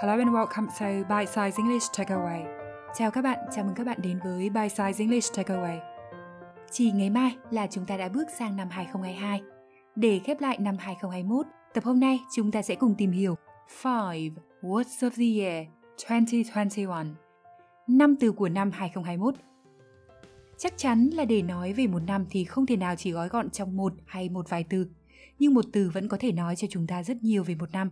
Hello and welcome to Bite Size English Takeaway. Chào các bạn, chào mừng các bạn đến với Bite Size English Takeaway. Chỉ ngày mai là chúng ta đã bước sang năm 2022. Để khép lại năm 2021, tập hôm nay chúng ta sẽ cùng tìm hiểu 5 Words of the Year 2021. Năm từ của năm 2021. Chắc chắn là để nói về một năm thì không thể nào chỉ gói gọn trong một hay một vài từ, nhưng một từ vẫn có thể nói cho chúng ta rất nhiều về một năm.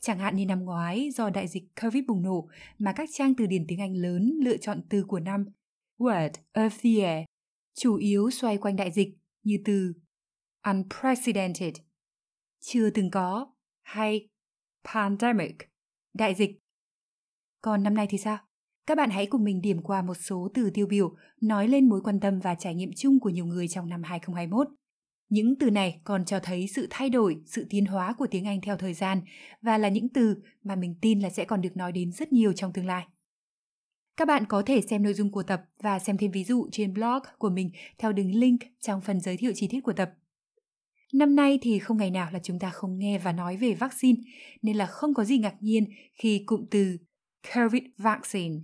Chẳng hạn như năm ngoái do đại dịch Covid bùng nổ mà các trang từ điển tiếng Anh lớn lựa chọn từ của năm Word of the Year chủ yếu xoay quanh đại dịch như từ unprecedented, chưa từng có hay pandemic, đại dịch. Còn năm nay thì sao? Các bạn hãy cùng mình điểm qua một số từ tiêu biểu nói lên mối quan tâm và trải nghiệm chung của nhiều người trong năm 2021. Những từ này còn cho thấy sự thay đổi, sự tiến hóa của tiếng Anh theo thời gian và là những từ mà mình tin là sẽ còn được nói đến rất nhiều trong tương lai. Các bạn có thể xem nội dung của tập và xem thêm ví dụ trên blog của mình theo đường link trong phần giới thiệu chi tiết của tập. Năm nay thì không ngày nào là chúng ta không nghe và nói về vaccine, nên là không có gì ngạc nhiên khi cụm từ COVID vaccine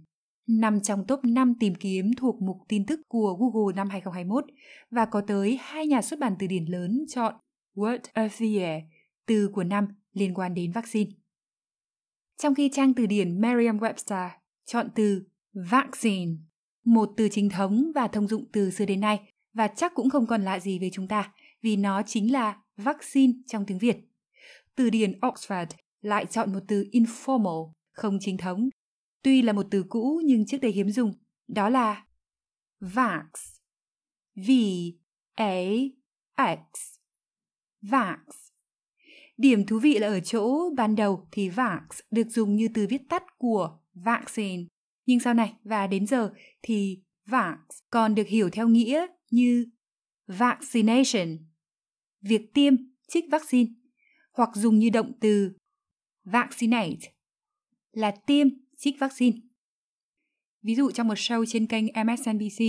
nằm trong top 5 tìm kiếm thuộc mục tin tức của Google năm 2021 và có tới hai nhà xuất bản từ điển lớn chọn Word of the Year, từ của năm liên quan đến vaccine. Trong khi trang từ điển Merriam-Webster chọn từ vaccine, một từ chính thống và thông dụng từ xưa đến nay và chắc cũng không còn lạ gì với chúng ta vì nó chính là vaccine trong tiếng Việt. Từ điển Oxford lại chọn một từ informal, không chính thống Tuy là một từ cũ nhưng trước đây hiếm dùng, đó là vax. V A X. Vax. Điểm thú vị là ở chỗ ban đầu thì vax được dùng như từ viết tắt của vaccine, nhưng sau này và đến giờ thì vax còn được hiểu theo nghĩa như vaccination, việc tiêm, trích vaccine, hoặc dùng như động từ vaccinate là tiêm trích vaccine. Ví dụ trong một show trên kênh MSNBC,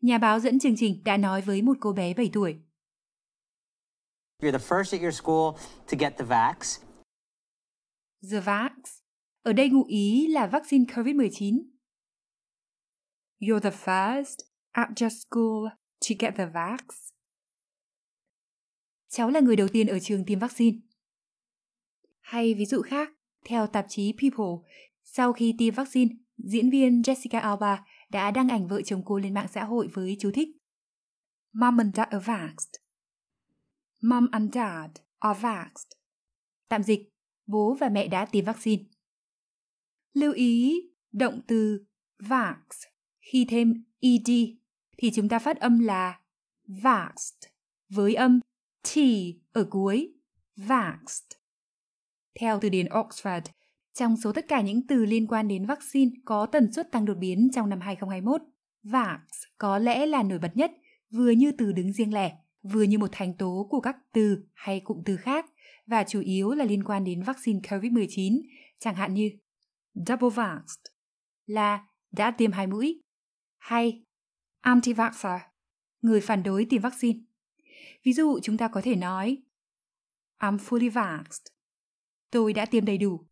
nhà báo dẫn chương trình đã nói với một cô bé 7 tuổi. You're the first at your school to get the vax. The vax ở đây ngụ ý là vaccine COVID-19. You're the first at your school to get the vax. Cháu là người đầu tiên ở trường tiêm vaccine. Hay ví dụ khác, theo tạp chí People, sau khi tiêm vaccine, diễn viên Jessica Alba đã đăng ảnh vợ chồng cô lên mạng xã hội với chú thích Mom and Dad are vaxxed. Mom and Dad are vaxxed. Tạm dịch, bố và mẹ đã tiêm vaccine. Lưu ý, động từ vax khi thêm ed thì chúng ta phát âm là vaxed với âm t ở cuối, vaxed. Theo từ điển Oxford, trong số tất cả những từ liên quan đến vaccine có tần suất tăng đột biến trong năm 2021, vax có lẽ là nổi bật nhất, vừa như từ đứng riêng lẻ, vừa như một thành tố của các từ hay cụm từ khác và chủ yếu là liên quan đến vaccine COVID-19, chẳng hạn như double vaxxed là đã tiêm hai mũi hay anti-vaxxer, người phản đối tiêm vaccine. Ví dụ chúng ta có thể nói I'm fully vaxxed. Tôi đã tiêm đầy đủ.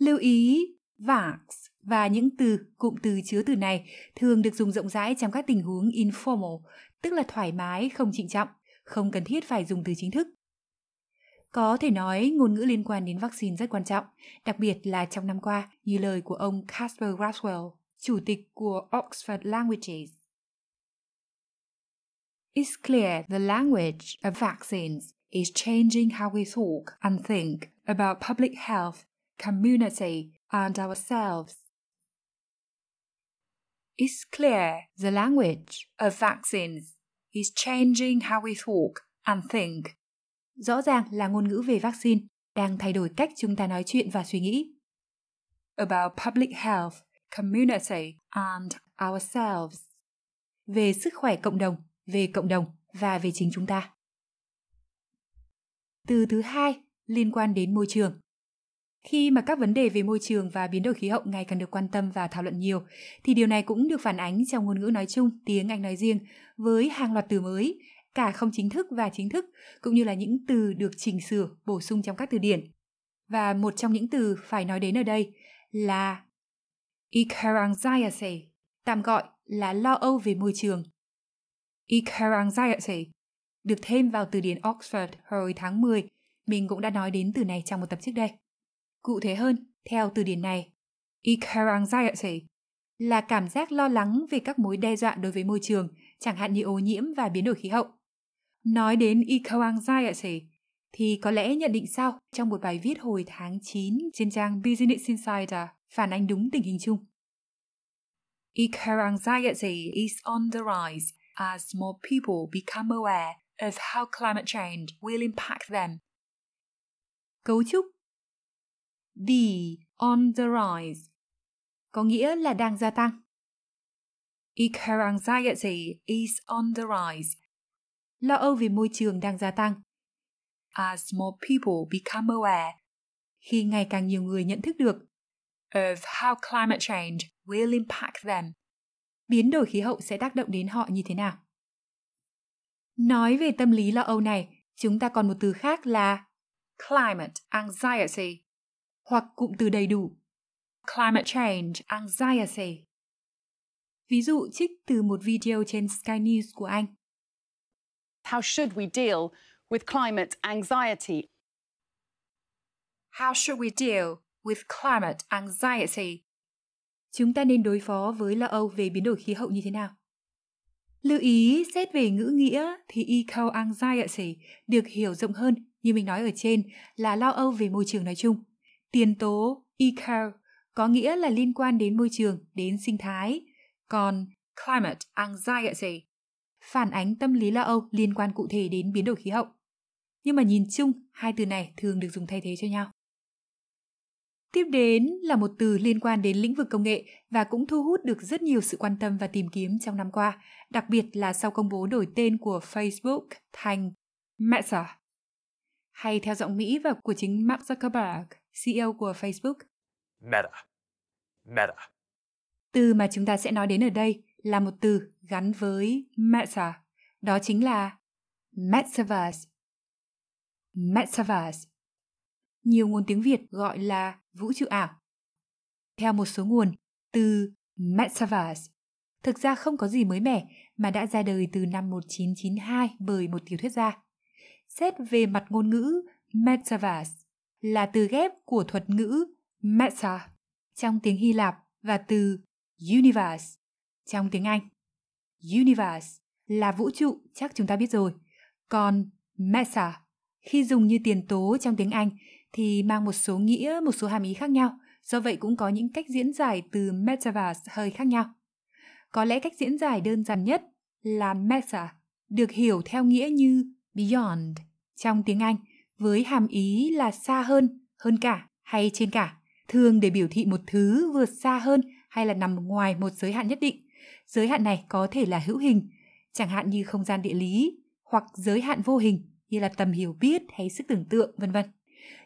Lưu ý, vax và những từ, cụm từ chứa từ này thường được dùng rộng rãi trong các tình huống informal, tức là thoải mái, không trịnh trọng, không cần thiết phải dùng từ chính thức. Có thể nói ngôn ngữ liên quan đến vaccine rất quan trọng, đặc biệt là trong năm qua, như lời của ông Casper Graswell, chủ tịch của Oxford Languages. It's clear the language of vaccines is changing how we talk and think about public health community, and ourselves. It's clear the language of vaccines is changing how we talk and think. Rõ ràng là ngôn ngữ về vaccine đang thay đổi cách chúng ta nói chuyện và suy nghĩ. About public health, community and ourselves. Về sức khỏe cộng đồng, về cộng đồng và về chính chúng ta. Từ thứ hai liên quan đến môi trường. Khi mà các vấn đề về môi trường và biến đổi khí hậu ngày càng được quan tâm và thảo luận nhiều, thì điều này cũng được phản ánh trong ngôn ngữ nói chung, tiếng Anh nói riêng, với hàng loạt từ mới, cả không chính thức và chính thức, cũng như là những từ được chỉnh sửa, bổ sung trong các từ điển. Và một trong những từ phải nói đến ở đây là eco-anxiety, tạm gọi là lo âu về môi trường. Eco-anxiety được thêm vào từ điển Oxford hồi tháng 10, mình cũng đã nói đến từ này trong một tập trước đây. Cụ thể hơn, theo từ điển này, eco-anxiety là cảm giác lo lắng về các mối đe dọa đối với môi trường, chẳng hạn như ô nhiễm và biến đổi khí hậu. Nói đến eco-anxiety, thì có lẽ nhận định sau trong một bài viết hồi tháng 9 trên trang Business Insider phản ánh đúng tình hình chung. Eco-anxiety is on the rise as more people become aware of how climate change will impact them. Cấu trúc Be on the rise có nghĩa là đang gia tăng. Eco-anxiety is on the rise. Lo âu về môi trường đang gia tăng. As more people become aware, khi ngày càng nhiều người nhận thức được of how climate change will impact them. Biến đổi khí hậu sẽ tác động đến họ như thế nào? Nói về tâm lý lo âu này, chúng ta còn một từ khác là climate anxiety hoặc cụm từ đầy đủ climate change anxiety. Ví dụ trích từ một video trên Sky News của Anh. How should we deal with climate anxiety? How should we deal with climate anxiety? Chúng ta nên đối phó với lo âu về biến đổi khí hậu như thế nào? Lưu ý xét về ngữ nghĩa thì eco anxiety được hiểu rộng hơn như mình nói ở trên là lo âu về môi trường nói chung. Tiền tố eco có nghĩa là liên quan đến môi trường, đến sinh thái. Còn climate anxiety phản ánh tâm lý lo âu liên quan cụ thể đến biến đổi khí hậu. Nhưng mà nhìn chung, hai từ này thường được dùng thay thế cho nhau. Tiếp đến là một từ liên quan đến lĩnh vực công nghệ và cũng thu hút được rất nhiều sự quan tâm và tìm kiếm trong năm qua, đặc biệt là sau công bố đổi tên của Facebook thành Meta. Hay theo giọng Mỹ và của chính Mark Zuckerberg, CEO của Facebook. Meta. Meta. Từ mà chúng ta sẽ nói đến ở đây là một từ gắn với Meta, đó chính là Metaverse. Metaverse. Nhiều nguồn tiếng Việt gọi là vũ trụ ảo. Theo một số nguồn, từ Metaverse thực ra không có gì mới mẻ mà đã ra đời từ năm 1992 bởi một tiểu thuyết gia. Xét về mặt ngôn ngữ, Metaverse là từ ghép của thuật ngữ meta trong tiếng Hy Lạp và từ universe trong tiếng Anh. Universe là vũ trụ, chắc chúng ta biết rồi. Còn meta khi dùng như tiền tố trong tiếng Anh thì mang một số nghĩa, một số hàm ý khác nhau. Do vậy cũng có những cách diễn giải từ metaverse hơi khác nhau. Có lẽ cách diễn giải đơn giản nhất là meta được hiểu theo nghĩa như beyond trong tiếng Anh với hàm ý là xa hơn, hơn cả hay trên cả thường để biểu thị một thứ vượt xa hơn hay là nằm ngoài một giới hạn nhất định. Giới hạn này có thể là hữu hình, chẳng hạn như không gian địa lý, hoặc giới hạn vô hình như là tầm hiểu biết hay sức tưởng tượng, vân vân.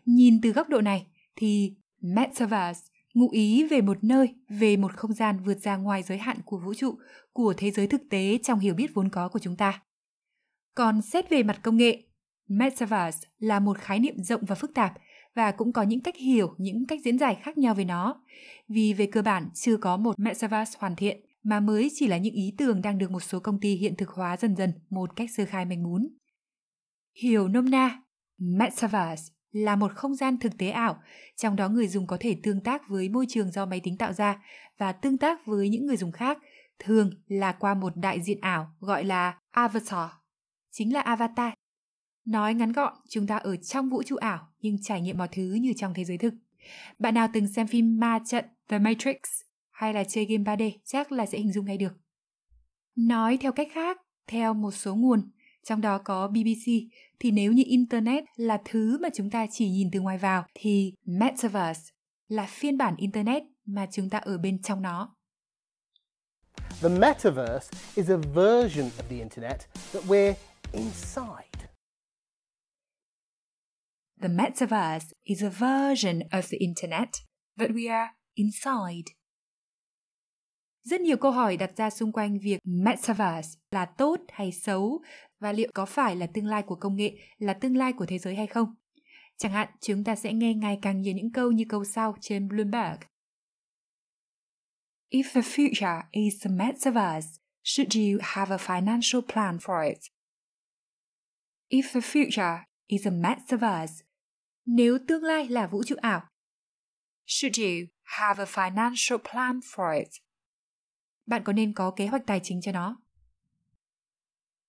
Nhìn từ góc độ này thì Metaverse ngụ ý về một nơi, về một không gian vượt ra ngoài giới hạn của vũ trụ, của thế giới thực tế trong hiểu biết vốn có của chúng ta. Còn xét về mặt công nghệ, Metaverse là một khái niệm rộng và phức tạp và cũng có những cách hiểu, những cách diễn giải khác nhau về nó. Vì về cơ bản chưa có một Metaverse hoàn thiện mà mới chỉ là những ý tưởng đang được một số công ty hiện thực hóa dần dần một cách sơ khai manh mún. Hiểu nôm na, Metaverse là một không gian thực tế ảo, trong đó người dùng có thể tương tác với môi trường do máy tính tạo ra và tương tác với những người dùng khác, thường là qua một đại diện ảo gọi là avatar, chính là avatar Nói ngắn gọn, chúng ta ở trong vũ trụ ảo nhưng trải nghiệm mọi thứ như trong thế giới thực. Bạn nào từng xem phim ma trận The Matrix hay là chơi game 3D chắc là sẽ hình dung ngay được. Nói theo cách khác, theo một số nguồn, trong đó có BBC, thì nếu như Internet là thứ mà chúng ta chỉ nhìn từ ngoài vào, thì Metaverse là phiên bản Internet mà chúng ta ở bên trong nó. The metaverse is a version of the internet that we're inside. The metaverse is a version of the internet that we are inside. Rất nhiều câu hỏi đặt ra xung quanh việc metaverse là tốt hay xấu và liệu có phải là tương lai của công nghệ, là tương lai của thế giới hay không. Chẳng hạn, chúng ta sẽ nghe ngày càng nhiều những câu như câu sau trên Bloomberg. If the future is the metaverse, should you have a financial plan for it? If the future is a metaverse, nếu tương lai là vũ trụ ảo, should you have a financial plan for it? Bạn có nên có kế hoạch tài chính cho nó?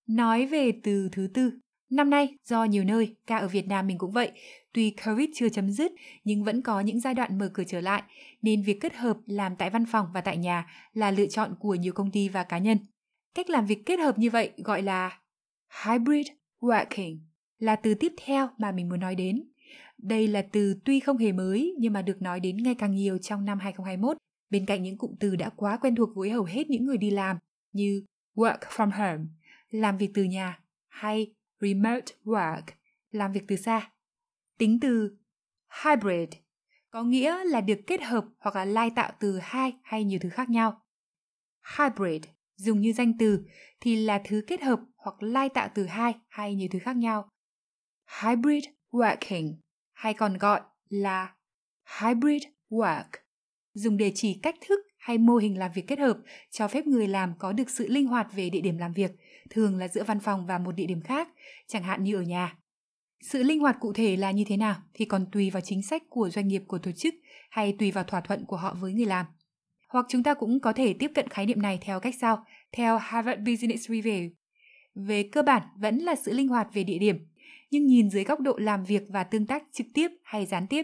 Nói về từ thứ tư, năm nay do nhiều nơi, cả ở Việt Nam mình cũng vậy, tuy Covid chưa chấm dứt nhưng vẫn có những giai đoạn mở cửa trở lại, nên việc kết hợp làm tại văn phòng và tại nhà là lựa chọn của nhiều công ty và cá nhân. Cách làm việc kết hợp như vậy gọi là hybrid working, là từ tiếp theo mà mình muốn nói đến. Đây là từ tuy không hề mới nhưng mà được nói đến ngày càng nhiều trong năm 2021, bên cạnh những cụm từ đã quá quen thuộc với hầu hết những người đi làm như work from home, làm việc từ nhà, hay remote work, làm việc từ xa. Tính từ hybrid có nghĩa là được kết hợp hoặc là lai tạo từ hai hay nhiều thứ khác nhau. Hybrid dùng như danh từ thì là thứ kết hợp hoặc lai tạo từ hai hay nhiều thứ khác nhau. Hybrid working hay còn gọi là hybrid work dùng để chỉ cách thức hay mô hình làm việc kết hợp cho phép người làm có được sự linh hoạt về địa điểm làm việc, thường là giữa văn phòng và một địa điểm khác, chẳng hạn như ở nhà. Sự linh hoạt cụ thể là như thế nào thì còn tùy vào chính sách của doanh nghiệp của tổ chức hay tùy vào thỏa thuận của họ với người làm. Hoặc chúng ta cũng có thể tiếp cận khái niệm này theo cách sau, theo Harvard Business Review. Về cơ bản vẫn là sự linh hoạt về địa điểm, nhưng nhìn dưới góc độ làm việc và tương tác trực tiếp hay gián tiếp.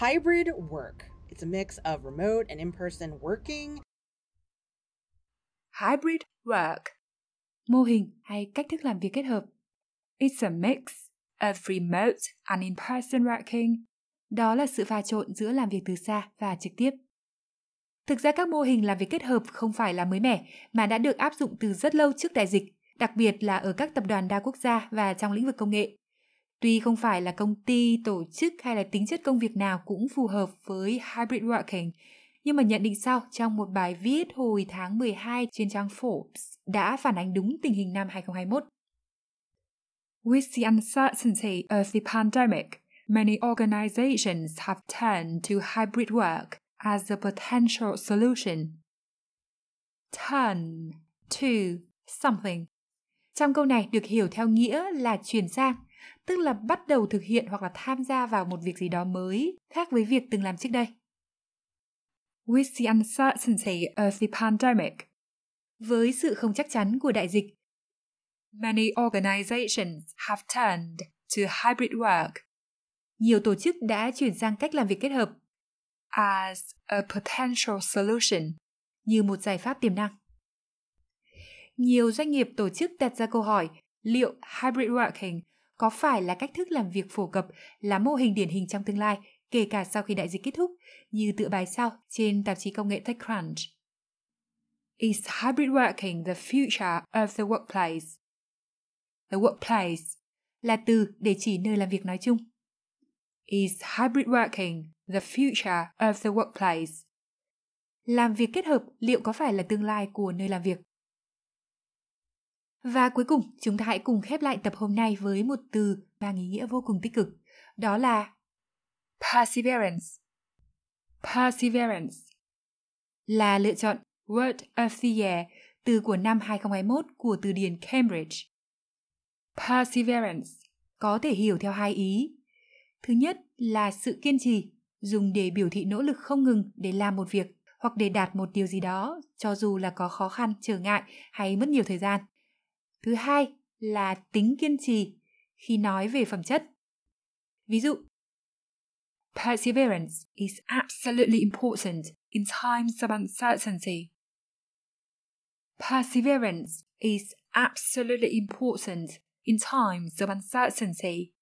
Hybrid work. It's a mix of remote and in-person working. Hybrid work Mô hình hay cách thức làm việc kết hợp. It's a mix of remote and in-person working. Đó là sự pha trộn giữa làm việc từ xa và trực tiếp. Thực ra các mô hình làm việc kết hợp không phải là mới mẻ mà đã được áp dụng từ rất lâu trước đại dịch, đặc biệt là ở các tập đoàn đa quốc gia và trong lĩnh vực công nghệ. Tuy không phải là công ty, tổ chức hay là tính chất công việc nào cũng phù hợp với hybrid working, nhưng mà nhận định sau trong một bài viết hồi tháng 12 trên trang Forbes đã phản ánh đúng tình hình năm 2021. With the uncertainty of the pandemic, many organizations have turned to hybrid work as a potential solution. Turn to something. Trong câu này được hiểu theo nghĩa là chuyển sang, tức là bắt đầu thực hiện hoặc là tham gia vào một việc gì đó mới, khác với việc từng làm trước đây. With the uncertainty of the pandemic, với sự không chắc chắn của đại dịch, many organizations have turned to hybrid work. Nhiều tổ chức đã chuyển sang cách làm việc kết hợp as a potential solution, như một giải pháp tiềm năng. Nhiều doanh nghiệp tổ chức đặt ra câu hỏi liệu hybrid working có phải là cách thức làm việc phổ cập, là mô hình điển hình trong tương lai, kể cả sau khi đại dịch kết thúc, như tựa bài sau trên tạp chí công nghệ TechCrunch. Is hybrid working the future of the workplace? The workplace là từ để chỉ nơi làm việc nói chung. Is hybrid working the future of the workplace? Làm việc kết hợp liệu có phải là tương lai của nơi làm việc? Và cuối cùng, chúng ta hãy cùng khép lại tập hôm nay với một từ mang ý nghĩa vô cùng tích cực. Đó là perseverance. Perseverance là lựa chọn Word of the Year từ của năm 2021 của từ điển Cambridge. Perseverance có thể hiểu theo hai ý. Thứ nhất là sự kiên trì, dùng để biểu thị nỗ lực không ngừng để làm một việc hoặc để đạt một điều gì đó, cho dù là có khó khăn, trở ngại hay mất nhiều thời gian. Thứ hai là tính kiên trì khi nói về phẩm chất. Ví dụ, Perseverance is absolutely important in times of uncertainty. Perseverance is absolutely important in times of uncertainty.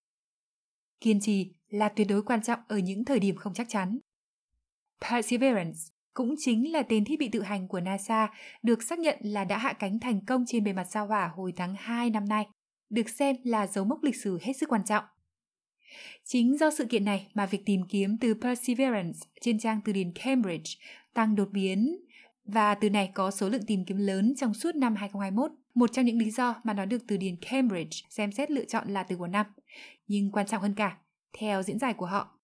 Kiên trì là tuyệt đối quan trọng ở những thời điểm không chắc chắn. Perseverance cũng chính là tên thiết bị tự hành của NASA được xác nhận là đã hạ cánh thành công trên bề mặt sao hỏa hồi tháng 2 năm nay, được xem là dấu mốc lịch sử hết sức quan trọng. Chính do sự kiện này mà việc tìm kiếm từ Perseverance trên trang từ điển Cambridge tăng đột biến và từ này có số lượng tìm kiếm lớn trong suốt năm 2021. Một trong những lý do mà nó được từ điển Cambridge xem xét lựa chọn là từ của năm Nhưng quan trọng hơn cả, theo diễn giải của họ,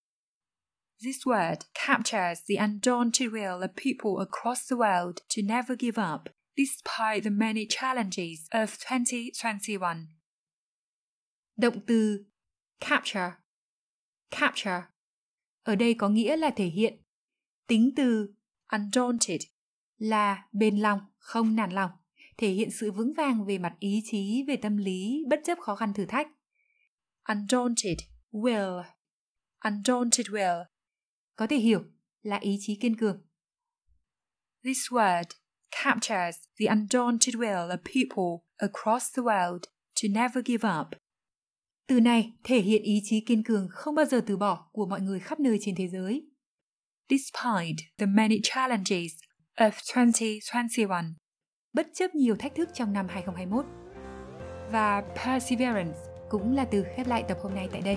This word captures the undaunted will of people across the world to never give up, despite the many challenges of 2021. Động từ capture capture ở đây có nghĩa là thể hiện. Tính từ undaunted là bền lòng, không nản lòng, thể hiện sự vững vàng về mặt ý chí, về tâm lý, bất chấp khó khăn thử thách. Undaunted will Undaunted will có thể hiểu là ý chí kiên cường. This word captures the undaunted will of people across the world to never give up. Từ này thể hiện ý chí kiên cường không bao giờ từ bỏ của mọi người khắp nơi trên thế giới. Despite the many challenges of 2021, bất chấp nhiều thách thức trong năm 2021. Và perseverance cũng là từ khép lại tập hôm nay tại đây.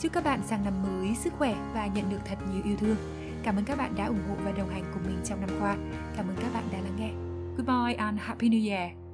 Chúc các bạn sang năm mới sức khỏe và nhận được thật nhiều yêu thương. Cảm ơn các bạn đã ủng hộ và đồng hành cùng mình trong năm qua. Cảm ơn các bạn đã lắng nghe. Goodbye and Happy New Year!